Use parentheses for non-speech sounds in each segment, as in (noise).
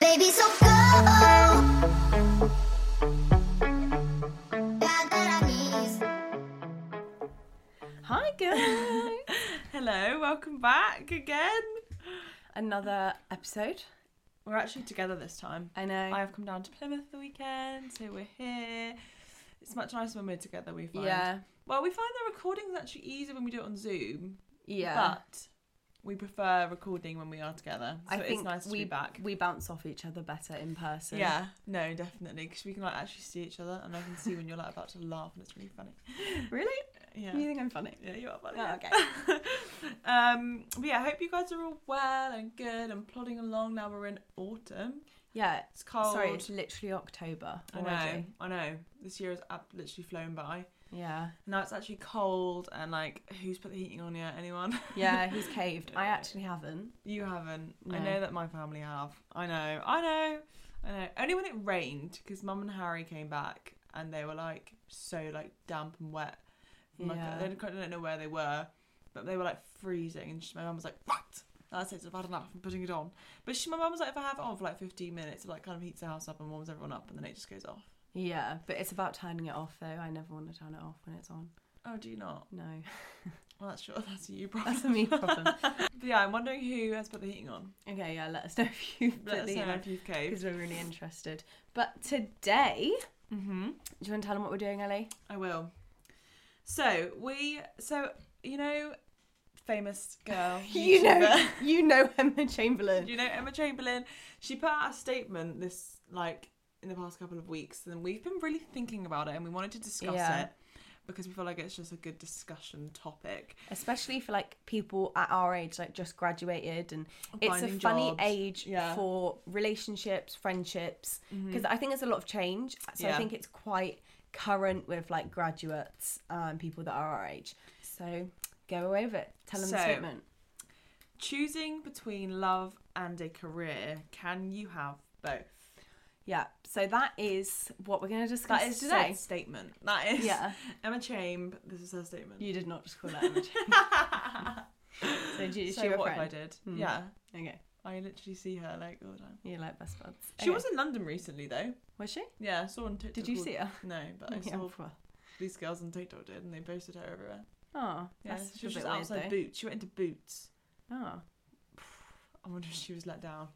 Baby, so go. Hi, guys. (laughs) Hello, welcome back again. Another episode. We're actually together this time. I know. I have come down to Plymouth the weekend, so we're here. It's much nicer when we're together, we find. Yeah. Well, we find the recording is actually easier when we do it on Zoom, Yeah. but we prefer recording when we are together. So I it's think nice to we be back. we bounce off each other better in person. yeah, no, definitely, because we can like actually see each other, and I can see when you're like about to laugh, and it's really funny. (laughs) Really? (laughs) Yeah. You think I'm funny? Yeah, you are funny. Oh, okay. (laughs) um, but yeah, I hope you guys are all well and good and plodding along. Now we're in autumn. Yeah. It's cold. Sorry, it's literally October I know. I know. This year has literally flown by. Yeah. Now it's actually cold, and like, who's put the heating on yet? Anyone? (laughs) Yeah, (laughs) he's caved. I actually haven't. you haven't. I know that my family have. I know. I know. I know. Only when it rained, because Mum and Harry came back, and they were like so like damp and wet. Like, Yeah. they don't, don't know where they were, but they were like freezing, and my mum was like, "Right, that's it. I've had enough. I'm putting it on." But she, my mum was like, "If I have it on for like 15 minutes, it like kind of heats the house up and warms everyone up, and then it just goes off." Yeah, but it's about turning it off though. I never want to turn it off when it's on. Oh, do you not? No. Well, (laughs) that's sure. That's a you problem. That's a me problem. (laughs) But yeah, I'm wondering who has put the heating on. Okay, yeah, let us know if you've Let put us the know if you've caved. because we're really interested. But today, Mm-hmm. do you want to tell them what we're doing, Ellie? I will. So we, so you know, famous girl. (laughs) You know, you know Emma Chamberlain. you know Emma Chamberlain. She put out a statement this like in the past couple of weeks, and we've been really thinking about it, and we wanted to discuss Yeah. it because we feel like it's just a good discussion topic. especially for like people at our age like just graduated and it's a Finding funny jobs. age Yeah. Mm-hmm. for relationships friendships because i think there's a lot of change so i think it's quite current with like graduates and people that are our age so go over it tell them the statement Choosing between love and a career, can you have both? Yeah so that is what we're going to discuss That is today statement. That is Yeah. Emma Chamb. This is her statement. you did not just call that Emma (laughs) Chamberlain. so do you, so she what friend if I did? Hmm. Yeah, okay I literally see her like all the time. you like best buds She Okay. was in London recently though. was she Yeah, I saw on TikTok. did you all- see her No, but I (laughs) Yeah, saw well. these girls on TikTok did, and they posted her everywhere. oh Yeah, that's she was just weird, outside though. Boots. She went into Boots. oh (sighs) I wonder if she was let down.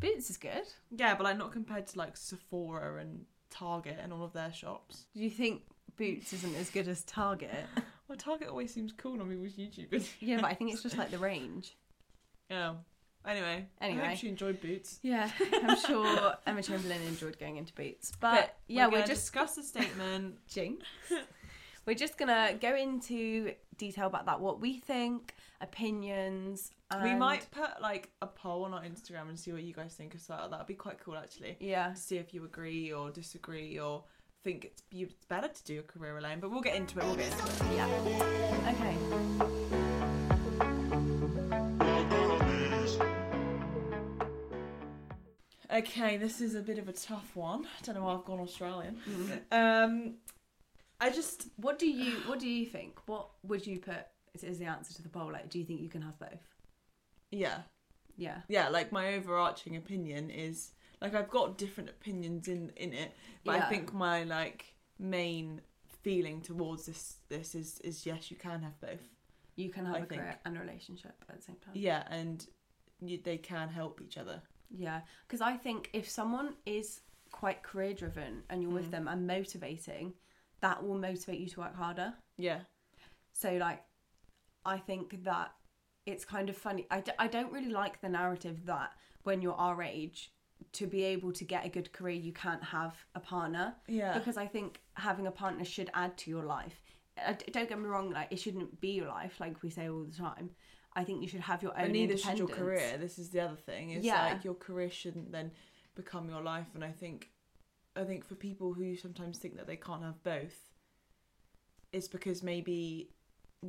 Boots is good. Yeah, but like not compared to like Sephora and Target and all of their shops. Do you think Boots isn't as good as Target? (laughs) Well, Target always seems cool on people's YouTubers. yeah, but I think it's just like the range. Yeah. Anyway, I Anyway. hope she enjoyed Boots. Yeah, I'm sure Emma Chamberlain enjoyed going into Boots. But, But yeah, we're, we're, just discuss the statement. (laughs) jinx. (laughs) we're just gonna go into detail about that, what we think, opinions. And, We might put like a poll on our Instagram and see what you guys think as well. That'd be quite cool actually. Yeah. To see if you agree or disagree or think it's, it's better to do a career alone. But we'll get into it. We'll get into it. Yeah. Okay. Okay, this is a bit of a tough one. I don't know why I've gone Australian. Mm-hmm. Um, I just What do you What do you think? What would you put is, is the answer to the poll. Like, do you think you can have both? Yeah. Yeah. Yeah, like my overarching opinion is like I've got different opinions in in it, but Yeah. I think my like main feeling towards this this is is yes, you can have both. You can have I a career think. and a relationship at the same time. Yeah, and you, they can help each other. Yeah, because I think if someone is quite career driven and you're Mm. with them and motivating, that will motivate you to work harder. Yeah. So, like, I think that it's kind of funny. I, d- I don't really like the narrative that when you're our age, to be able to get a good career, you can't have a partner. Yeah. Because I think having a partner should add to your life. Uh, d- Don't get me wrong, like, it shouldn't be your life, like we say all the time. I think you should have your own But neither should your career. This is the other thing. It's Yeah. like your career shouldn't then become your life. And I think, I think for people who sometimes think that they can't have both, it's because maybe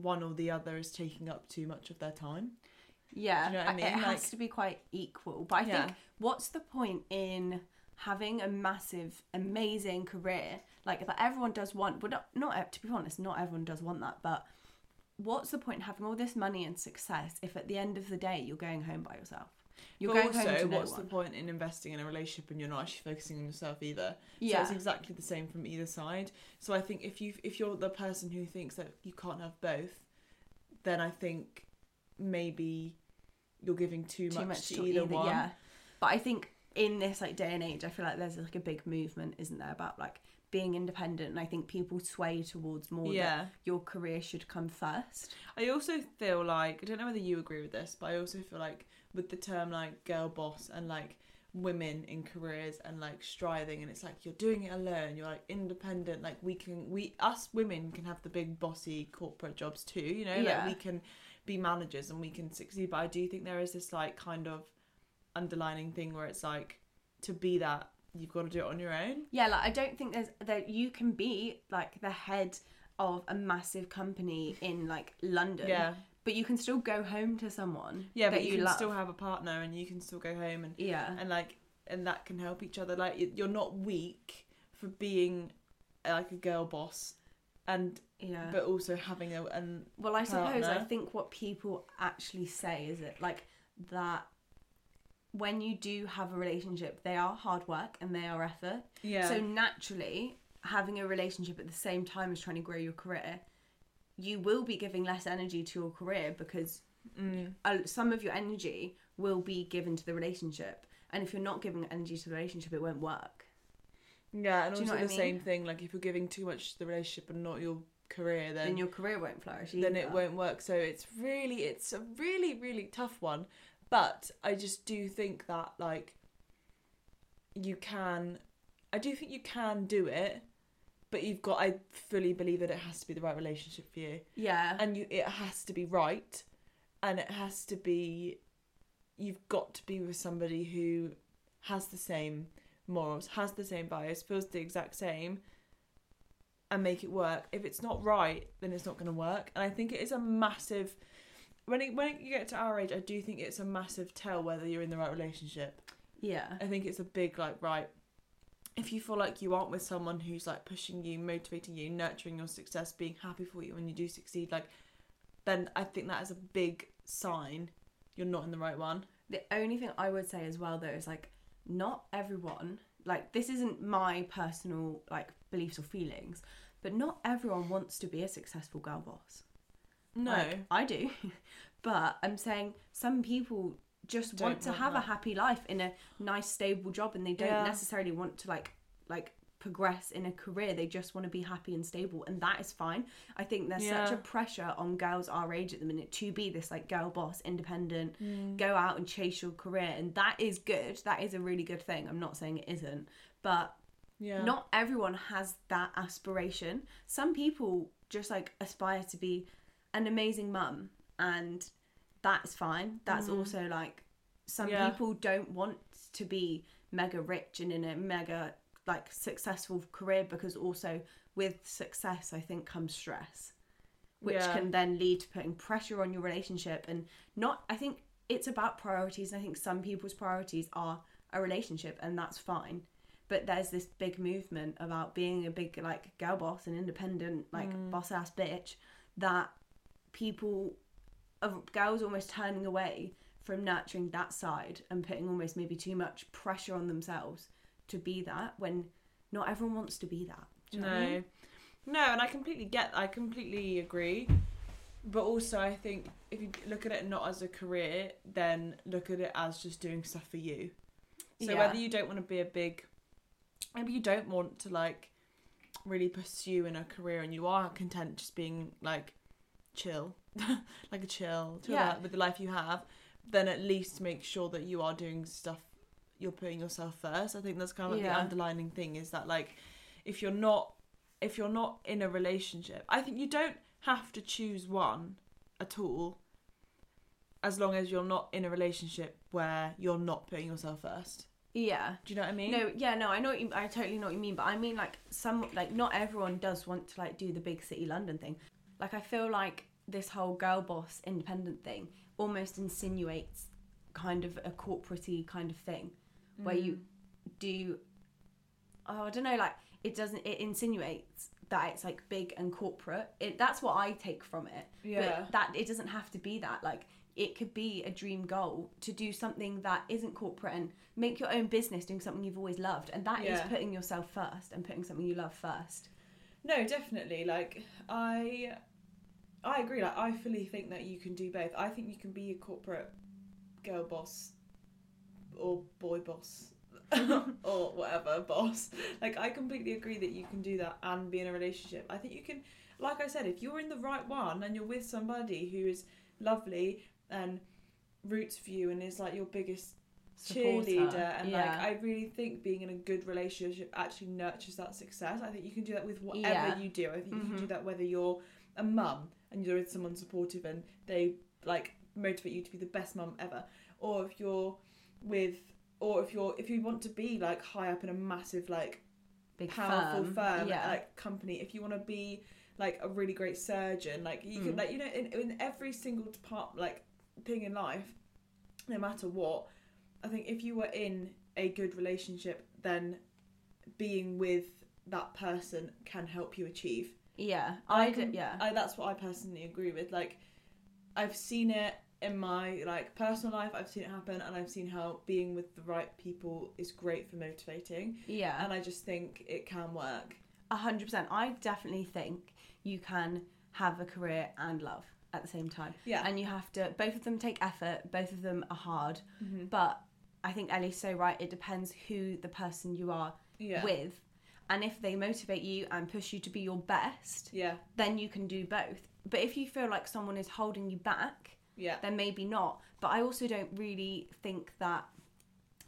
one or the other is taking up too much of their time. Yeah, Do you know what I mean? It has Like- to be quite equal. But I Yeah. think what's the point in having a massive, amazing career like that everyone does want? But not, not to be honest, not everyone does want that. But what's the point in having all this money and success if at the end of the day you're going home by yourself? You're but also, no what's one. the point in investing in a relationship and you're not actually focusing on yourself either? Yeah. So it's exactly the same from either side. So I think if you if you're the person who thinks that you can't have both, then I think maybe you're giving too, Too much, much to, to either, either, one. yeah. But I think in this like day and age, I feel like there's like a big movement, isn't there, about like being independent, and I think people sway towards more Yeah. that your career should come first. I also feel like I don't know whether you agree with this, but I also feel like with the term like girl boss and like women in careers and like striving and it's like you're doing it alone you're like independent like we can we us women can have the big bossy corporate jobs too you know Yeah. like we can be managers and we can succeed but i do think there is this like kind of underlining thing where it's like to be that you've got to do it on your own Yeah, like I don't think there's that you can be like the head of a massive company in like London. Yeah. But you can still go home to someone. yeah that but you, you can love. still have a partner and you can still go home and Yeah. and like and that can help each other like you're not weak for being like a girl boss and Yeah. but also having a and well, I suppose I think what people actually say is it like that when you do have a relationship, they are hard work and they are effort. yeah So naturally, having a relationship at the same time as trying to grow your career, you will be giving less energy to your career because Mm. some of your energy will be given to the relationship. And if you're not giving energy to the relationship, it won't work. yeah and Do you also know the I same thing like if you're giving too much to the relationship and not your career then Then your career won't flourish. then it won't work so it's really it's a really really tough one but i just do think that like you can i do think you can do it but you've got i fully believe that it has to be the right relationship for you Yeah. and you it has to be right and it has to be you've got to be with somebody who has the same morals has the same values feels the exact same and make it work if it's not right then it's not going to work and i think it is a massive when it, when you get to our age i do think it's a massive tell whether you're in the right relationship yeah. I think it's a big like right. If you feel like you aren't with someone who's like pushing you, motivating you, nurturing your success, being happy for you when you do succeed, like then I think that is a big sign you're not in the right one. The only thing I would say as well though is like not everyone like this isn't my personal like beliefs or feelings, but not everyone wants to be a successful girl boss. No. Like, I do. (laughs) but I'm saying some people just Don't want to want have that. a happy life in a nice stable job and they don't Yeah. necessarily want to like like progress in a career. They just want to be happy and stable and that is fine. I think there's such a pressure on girls our age at the minute to be this like girl boss, independent, Mm. go out and chase your career and that is good. That is a really good thing. I'm not saying it isn't. But yeah. not everyone has that aspiration. Some people just like aspire to be an amazing mum, and that's fine. That's also like some Mm. Yeah. people don't want to be mega rich and in a mega like successful career because also with success, I think comes stress, which Yeah. can then lead to putting pressure on your relationship and not. I think it's about priorities. And I think some people's priorities are a relationship, and that's fine but there's this big movement about being a big like girl boss and independent like Mm. boss ass bitch that people, of girls almost turning away from nurturing that side and putting almost maybe too much pressure on themselves to be that when not everyone wants to be that. Do you know what I No, mean? no, and I completely get. I completely agree. But also, I think if you look at it not as a career, then look at it as just doing stuff for you. So Yeah. whether you don't want to be a big, maybe you don't want to like really pursue in a career, and you are content just being like chill, (laughs) like a chill, chill Yeah. out with the life you have, then at least make sure that you are doing stuff. You're putting yourself first. I think that's kind of like the underlining thing is that like if you're not if you're not in a relationship, I think you don't have to choose one at all as long as you're not in a relationship where you're not putting yourself first. Yeah. Do you know what I mean? No, yeah, no, I know what you, I totally know what you mean, but I mean like some like not everyone does want to like do the big city London thing. Like I feel like this whole girl boss independent thing almost insinuates kind of a corporatey kind of thing where you Mm. do oh, I don't know, like it doesn't it insinuates that it's like big and corporate. It that's what I take from it. Yeah. But that it doesn't have to be that. Like it could be a dream goal to do something that isn't corporate and make your own business doing something you've always loved. And that is Yeah. putting yourself first and putting something you love first. No, definitely. Like I I agree. Like I fully think that you can do both. I think you can be a corporate girl boss or boy boss (laughs) (laughs) or whatever boss. Like I completely agree that you can do that and be in a relationship. I think you can like I said, if you're in the right one and you're with somebody who is lovely and roots for you and is like your biggest Supporter, cheerleader and like. I really think being in a good relationship actually nurtures that success. I think you can do that with whatever Yeah. you do. I think you can do Mhm. that whether you're a mum and you're with someone supportive and they like motivate you to be the best mum ever, or if you're with, or if you're if you want to be like high up in a massive like Big powerful firm. firm, Yeah. like company. If you want to be like a really great surgeon, like you can Mm. like you know in, in every single part like thing in life, no matter what. I think if you were in a good relationship, then being with that person can help you achieve. Yeah. I I can, yeah. I, that's what I personally agree with. Like, I've seen it in my like personal life. I've seen it happen, and I've seen how being with the right people is great for motivating. yeah. And I just think it can work. A hundred percent. I definitely think you can have a career and love at the same time. Yeah. And you have to. Both of them take effort. Both of them are hard. Mm-hmm. But I think Ellie's so right. It depends who the person you are Yeah. with, and if they motivate you and push you to be your best, Yeah. then you can do both. But if you feel like someone is holding you back, Yeah. then maybe not. But I also don't really think that.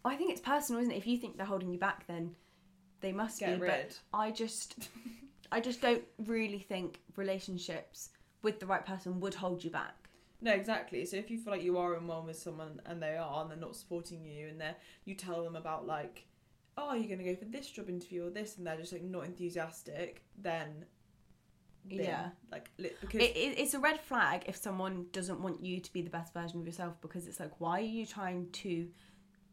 I think it's personal, isn't it? If you think they're holding you back, then they must Get be. rid. But I just, (laughs) I just don't really think relationships with the right person would hold you back. No, exactly. So if you feel like you are in one with someone and they are and they're not supporting you and they you tell them about like, oh, you're gonna go for this job interview or this and they're just like not enthusiastic, then, then, Yeah. like because It, it, it's a red flag if someone doesn't want you to be the best version of yourself because it's like, why are you trying to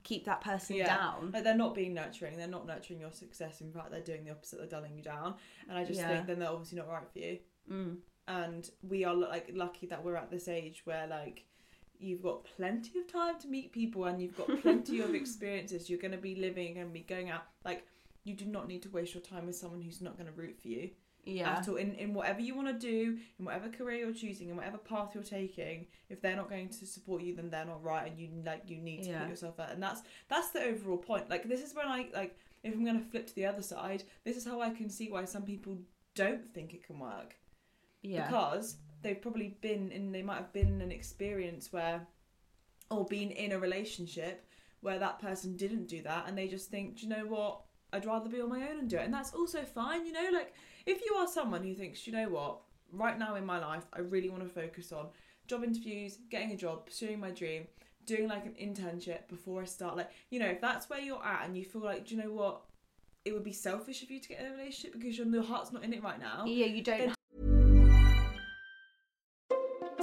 keep that person Yeah. down? Like they're not being nurturing. They're not nurturing your success. In fact, they're doing the opposite. They're dulling you down. And I just Yeah. think then they're obviously not right for you. Mm. And we are like lucky that we're at this age where like you've got plenty of time to meet people and you've got plenty of (laughs) experiences. You're going to be living and be going out. Like you do not need to waste your time with someone who's not going to root for you Yeah. at all. In in whatever you want to do, in whatever career you're choosing, in whatever path you're taking, if they're not going to support you, then they're not right, and you like you need to Yeah. put yourself out. And that's that's the overall point. Like this is when I like if I'm going to flip to the other side, this is how I can see why some people don't think it can work Yeah. because they've probably been in they might have been in an experience where or been in a relationship where that person didn't do that and they just think do you know what? I'd rather be on my own and do it. And that's also fine you know like if you are someone who thinks you know what? Right now in my life i really want to focus on job interviews getting a job pursuing my dream doing like an internship before i start like you know if that's where you're at and you feel like do you know what? It would be selfish of you to get in a relationship because your, your heart's not in it right now Yeah, you don't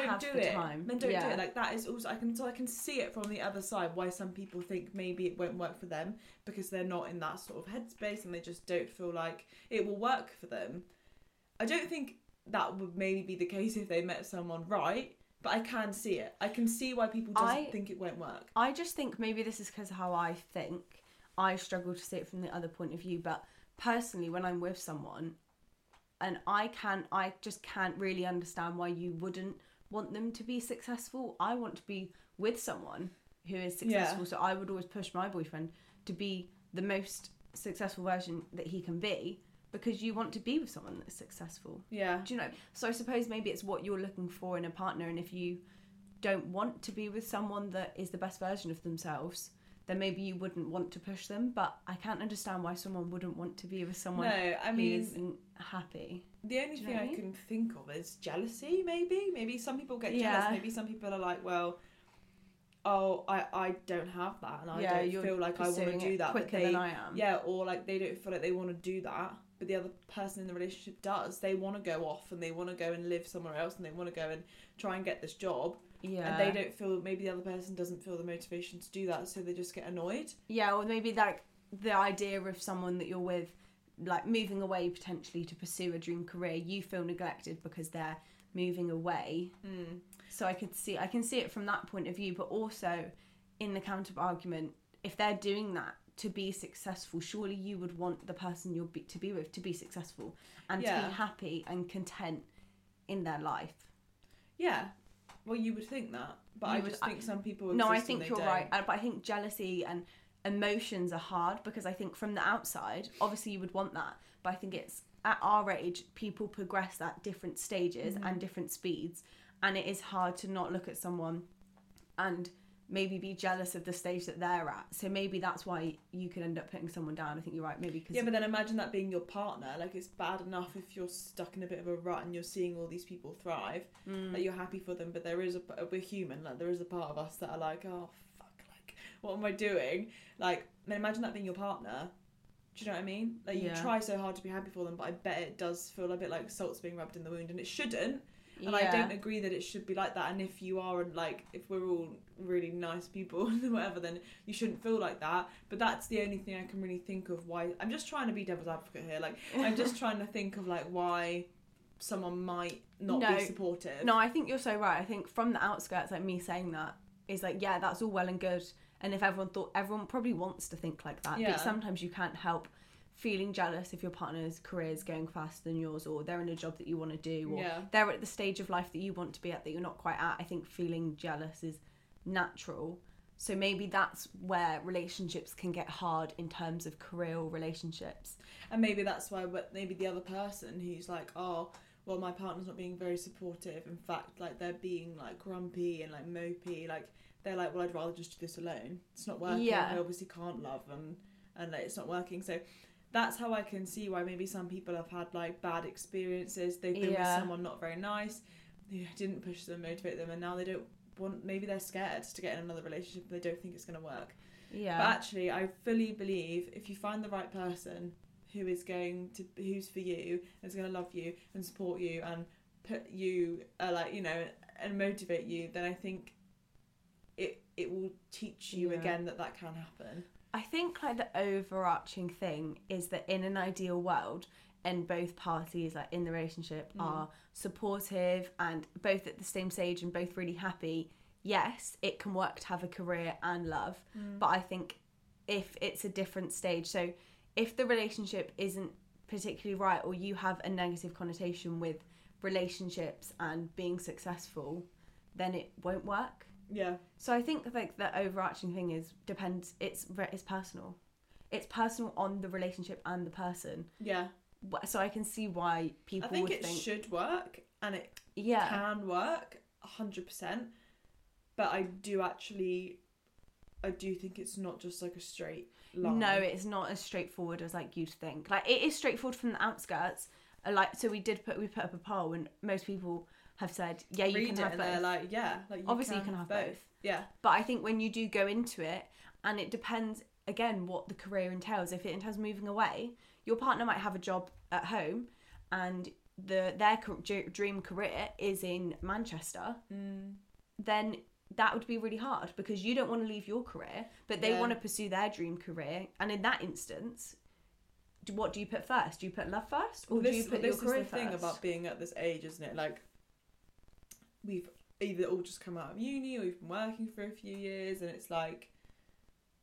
Don't have do the it. time. Then don't do it. Like that is also I can so I can see it from the other side why some people think maybe it won't work for them because they're not in that sort of headspace and they just don't feel like it will work for them. I don't think that would maybe be the case if they met someone right, but I can see it. I can see why people just I- think it won't work. I just think maybe this is because how I think. I struggle to see it from the other point of view, but personally, when I'm with someone, and I can, I just can't really understand why you wouldn't want them to be successful. I want to be with someone who is successful, so I would always push my boyfriend to be the most successful version that he can be because you want to be with someone that's successful. Yeah. Do you know? So I suppose maybe it's what you're looking for in a partner, and if you don't want to be with someone that is the best version of themselves, then maybe you wouldn't want to push them. But I can't understand why someone wouldn't want to be with someone No, I who mean- isn't happy. The only Do thing I, what I can think of is jealousy, maybe. Maybe some people get Yeah. jealous. Maybe some people are like, well, oh, I, I don't have that and I Yeah, don't feel like I want to do that. quicker they, than I am. Yeah, or like they don't feel like they want to do that, but the other person in the relationship does. They want to go off and they want to go and live somewhere else and they want to go and try and get this job. Yeah. And they don't feel, maybe the other person doesn't feel the motivation to do that, so they just get annoyed. Yeah, or maybe like the idea of someone that you're with, like moving away potentially to pursue a dream career, you feel neglected because they're moving away. So I could see, I can see it from that point of view, but also in the counter argument, if they're doing that to be successful, surely you would want the person you're be, to be with to be successful and to be happy and content in their life. Yeah. Well, you would think that, but You I would- just think some people. No, I think you're don't. right. Uh, But I think jealousy and emotions are hard because I think from the outside, obviously you would want that. But I think it's at our age, people progress at different stages Mm-hmm. and different speeds. And it is hard to not look at someone and maybe be jealous of the stage that they're at. So maybe that's why you could end up putting someone down. I think you're right. Maybe because Yeah, but then imagine that being your partner. Like, it's bad enough if you're stuck in a bit of a rut and you're seeing all these people thrive, Mm. that you're happy for them. But there is a we're human. Like, there is a part of us that are like, oh what am I doing? Like, then imagine that being your partner. Do you know what I mean? Like, you Yeah. try so hard to be happy for them, but I bet it does feel a bit like salt's being rubbed in the wound, and it shouldn't. And I don't agree that it should be like that. And if you are, and like, if we're all really nice people (laughs) and whatever, then you shouldn't feel like that. But that's the only thing I can really think of why. I'm just trying to be devil's advocate here. Like, I'm just (laughs) trying to think of like why someone might not No. be supportive. No, I think you're so right. I think from the outskirts, like me saying that, is like, yeah, that's all well and good. And if everyone thought, everyone probably wants to think like that. Yeah. But sometimes you can't help feeling jealous if your partner's career is going faster than yours or they're in a job that you want to do or Yeah. they're at the stage of life that you want to be at that you're not quite at. I think feeling jealous is natural. So maybe that's where relationships can get hard in terms of career or relationships. And maybe that's why but maybe the other person who's like, oh, well, my partner's not being very supportive. In fact, like they're being like grumpy and like mopey. Like they're like, well, I'd rather just do this alone. It's not working. Yeah. I obviously can't love them, and like it's not working. So that's how I can see why maybe some people have had like bad experiences. They've been with someone not very nice. Who didn't push them, motivate them, and now they don't want. Maybe they're scared to get in another relationship. They don't think it's going to work. Yeah. But actually, I fully believe if you find the right person who is going to who's for you, is going to love you and support you and put you uh, like you know and motivate you, then I think it will teach you Yeah. again that that can happen. I think like the overarching thing is that in an ideal world, and both parties like in the relationship mm. are supportive and both at the same stage and both really happy. Yes, it can work to have a career and love, mm. but I think if it's a different stage, so if the relationship isn't particularly right or you have a negative connotation with relationships and being successful, then it won't work. Yeah, So I think like the overarching thing is depends. It's re- it's personal. It's personal on the relationship and the person. yeah. So I can see why people I think it think should work and it yeah can work hundred percent. But I do actually, I do think it's not just like a straight line. no, it's not as straightforward as like you'd think. Like it is straightforward from the outskirts. Like so we did put we put up a poll and most people have said yeah you can have both. like, yeah, like you Obviously you can, have both. Yeah, But I think when you do go into it, and it depends again what the career entails. If it entails moving away, your partner might have a job at home, and the their dream career is in Manchester. Mm. Then that would be really hard because you don't want to leave your career, but they Yeah. want to pursue their dream career. And in that instance, what do you put first? Do you put love first, or do this, you put this your career is the thing first? about being at this age, isn't it? Like we've either all just come out of uni or we've been working for a few years, and it's like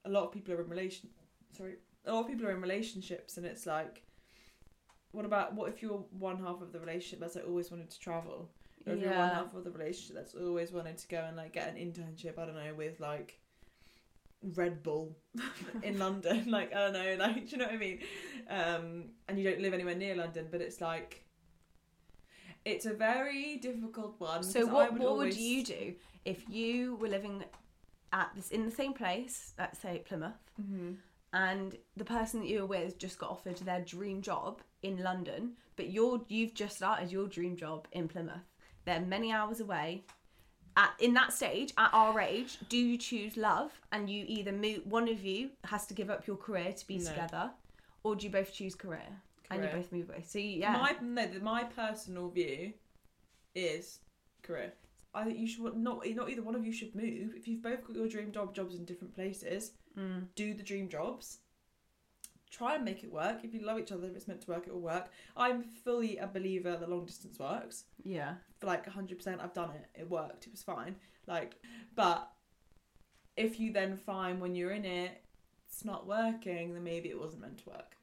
a lot of people are in relation. Sorry, a lot of people are in relationships, and it's like, what about what if you're one half of the relationship that's like always wanted to travel, or if you're one half of the relationship that's always wanted to go and like get an internship, I don't know, with like. Red Bull (laughs) in London, (laughs) like I don't know, like do you know what I mean? Um, and you don't live anywhere near London, but it's like it's a very difficult one. So what would what always- would you do if you were living at this in the same place, let's say Plymouth, Mhm. and the person that you were with just got offered their dream job in London, but you're you've just started your dream job in Plymouth. They're many hours away. At, in that stage, at our age, do you choose love and you either move? One of you has to give up your career to be No. together, or do you both choose career, and you both move away? So yeah, My no, my personal view is career. I think you should not not either one of you should move. If you've both got your dream job jobs in different places, Mm. do the dream jobs. Try and make it work. If you love each other, if it's meant to work, it will work. I'm fully a believer that long distance works. yeah, for like 100% I've done it it worked it was fine like but if you then find when you're in it it's not working then maybe it wasn't meant to work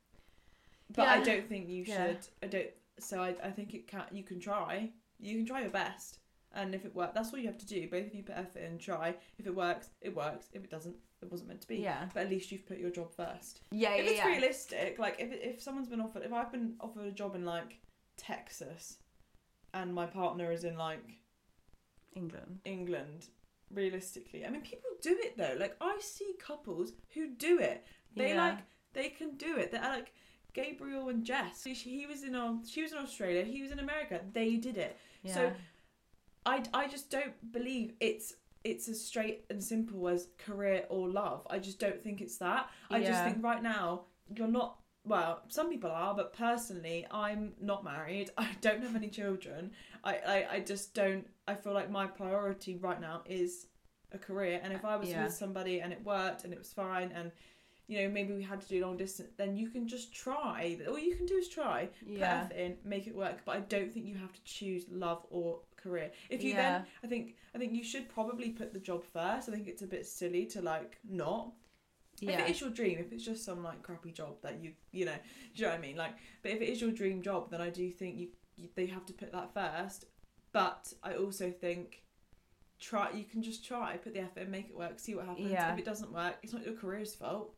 but I don't think you Yeah. should I don't so I, I think it can you can try you can try your best and if it works that's all you have to do both of you put effort in and try if it works it works if it doesn't it wasn't meant to be Yeah. but at least you've put your job first yeah, if yeah, it's yeah. realistic, like if if someone's been offered, if I've been offered a job in like Texas, and my partner is in like England. England, realistically, I mean people do it though. Like I see couples who do it. They Yeah. like they can do it. They're like Gabriel and Jess. She, he was in she was in Australia. He was in America. They did it. So I, I just don't believe it's it's as straight and simple as career or love. I just don't think it's that. I just think right now you're not well, some people are, but personally I'm not married. (laughs) I don't have any children. I, I, I just don't I feel like my priority right now is a career and if I was Yeah. with somebody and it worked and it was fine and you know, maybe we had to do long distance, then you can just try. All you can do is try, Yeah. put effort in, make it work. But I don't think you have to choose love or career. If you Yeah. then, I think, I think you should probably put the job first. I think it's a bit silly to like not. If Yeah. it is your dream, if it's just some like crappy job that you, you know, do you know what I mean? Like, but if it is your dream job, then I do think you, you they have to put that first. But I also think try you can just try put the effort and make it work see what happens Yeah. if it doesn't work it's not your career's fault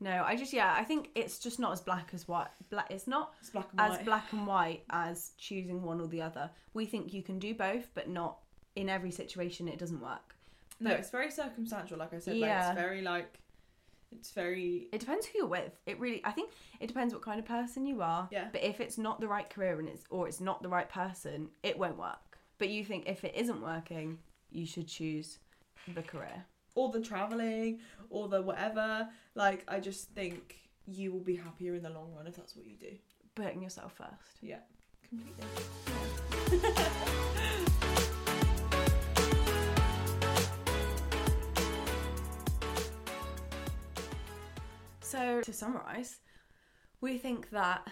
No, I just yeah, I think it's just not as black as white. Black, it's not it's black as white black and white as choosing one or the other. We think you can do both, but not in every situation. It doesn't work. no it's very circumstantial like i said like Yeah. it's very like it's very It depends who you're with. It really, I think it depends what kind of person you are. Yeah. But if it's not the right career and it's or it's not the right person, it won't work. But you think if it isn't working, you should choose the career. All the traveling all the whatever like i just think you will be happier in the long run if that's what you do Putting yourself first. yeah completely (laughs) So, to summarize, we think that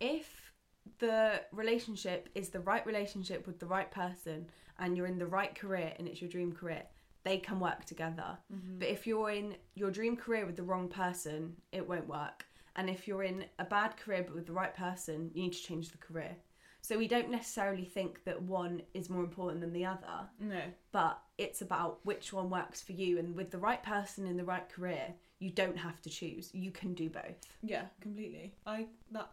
if the relationship is the right relationship with the right person and you're in the right career and it's your dream career, they can work together. Mm-hmm. But if you're in your dream career with the wrong person, it won't work. And if you're in a bad career but with the right person, you need to change the career. So we don't necessarily think that one is more important than the other no but it's about which one works for you and with the right person in the right career you don't have to choose you can do both yeah completely i that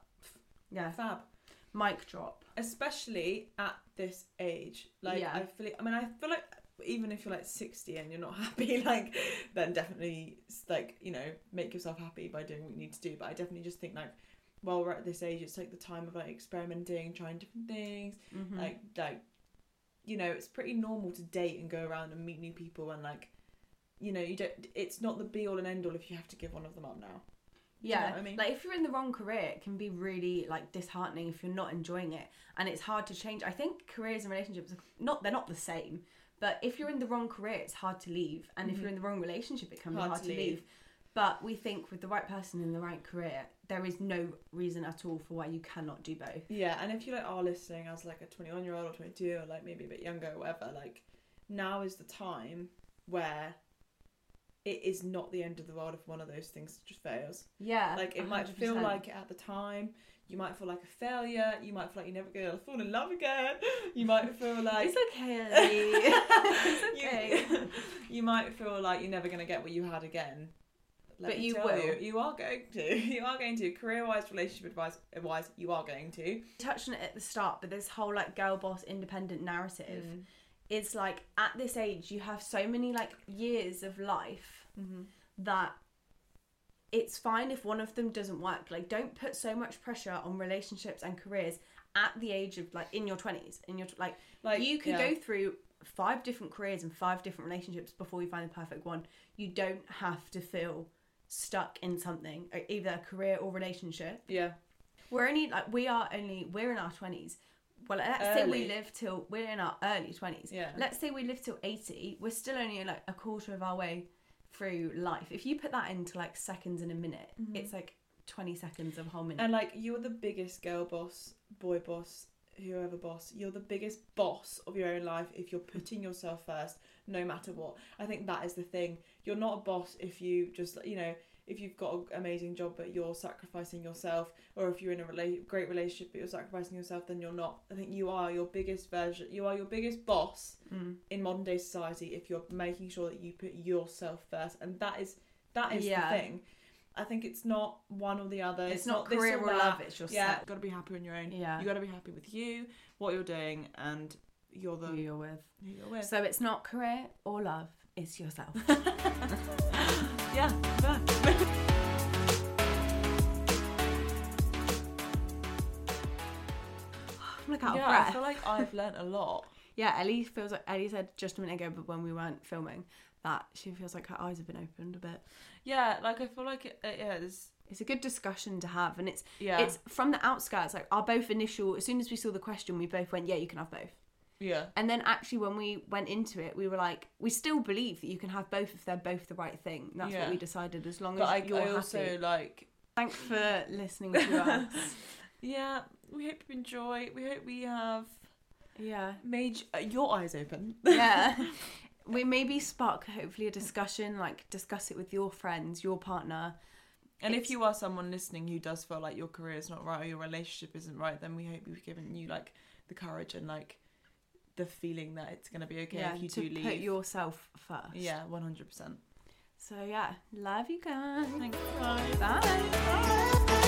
yeah fab mic drop especially at this age. Like Yeah. I feel, I mean, I feel like even if you're like sixty and you're not (laughs) happy, like then definitely like you know make yourself happy by doing what you need to do. But I definitely just think like while we're at this age, it's like the time of like experimenting, trying different things. Mm-hmm. Like like you know, it's pretty normal to date and go around and meet new people and like you know you don't. It's not the be all and end all if you have to give one of them up now. Do you know yeah I mean? like if you're in the wrong career it can be really like disheartening if you're not enjoying it and it's hard to change i think careers and relationships are not they're not the same but if you're in the wrong career it's hard to leave and if mm-hmm. you're in the wrong relationship it can Hard be hard to leave. leave. but we think with the right person in the right career there is no reason at all for why you cannot do both Yeah, and if you like are listening as like a twenty one year old or twenty two or like maybe a bit younger or whatever, like now is the time where it is not the end of the world if one of those things just fails. yeah Like it might feel like it at the time. You might feel like a failure. You might feel like you're never gonna fall in love again. You might feel like it's okay Ellie. (laughs) (laughs) it's okay you, (laughs) you might feel like you're never going to get what you had again. Let But you will. You, you are going to. You are going to. Career wise, relationship advice wise, you are going to. touched on it at the start, but this whole like girl boss independent narrative Mm. is like at this age you have so many like years of life Mm-hmm. that it's fine if one of them doesn't work. Like don't put so much pressure on relationships and careers at the age of like in your twenties. In your like Like, you could yeah. go through five different careers and five different relationships before you find the perfect one. You don't have to feel stuck in something, uh, either a career or relationship Yeah. we're only like we are only we're in our twenties. Well, let's say we live till we're in our early twenties. Yeah. Let's say we live till eighty. We're still only like a quarter of our way through life. If you put that into like seconds in a minute, it's like twenty seconds of a whole minute. Mm-hmm. And like you're the biggest girl boss, boy boss, whoever boss. You're the biggest boss of your own life if you're putting yourself first, no matter what. I think that is the thing. You're not a boss if you just you know if you've got an amazing job but you're sacrificing yourself, or if you're in a rela- great relationship but you're sacrificing yourself, then you're not. I think you are your biggest version. You are your biggest boss Mm. in modern day society if you're making sure that you put yourself first, and that is that is Yeah. the thing. I think it's not one or the other. It's not this career or that. love, it's yourself. Yeah, got to be happy on your own. Yeah. you got to be happy with you, what you're doing, and you're the who you're with. who you're with. So it's not career or love. It's yourself. (laughs) yeah. I'm like out yeah, of breath. I feel like I've learnt a lot. (laughs) Yeah, Ellie feels like Ellie said just a minute ago, but when we weren't filming, that she feels like her eyes have been opened a bit. Yeah, like I feel like it, it yeah, it's It's a good discussion to have, and it's Yeah. it's from the outskirts. Like our both initial, as soon as we saw the question, we both went, "Yeah, you can have both." Yeah. And then actually, when we went into it, we were like, we still believe that you can have both if they're both the right thing. That's Yeah. what we decided. As long But as I, you're I happy. also like Thanks for (laughs) listening to us. yeah, we hope you enjoy. We hope we have yeah. made uh, your eyes open. Yeah. (laughs) we maybe spark hopefully a discussion, like discuss it with your friends, your partner. And if you are someone listening who does feel like your career is not right or your relationship isn't right, then we hope we've given you like the courage and like the feeling that it's gonna be okay yeah, if you to do leave. put yourself first. Yeah, one hundred percent. So yeah, love you guys. Thanks, guys. Bye.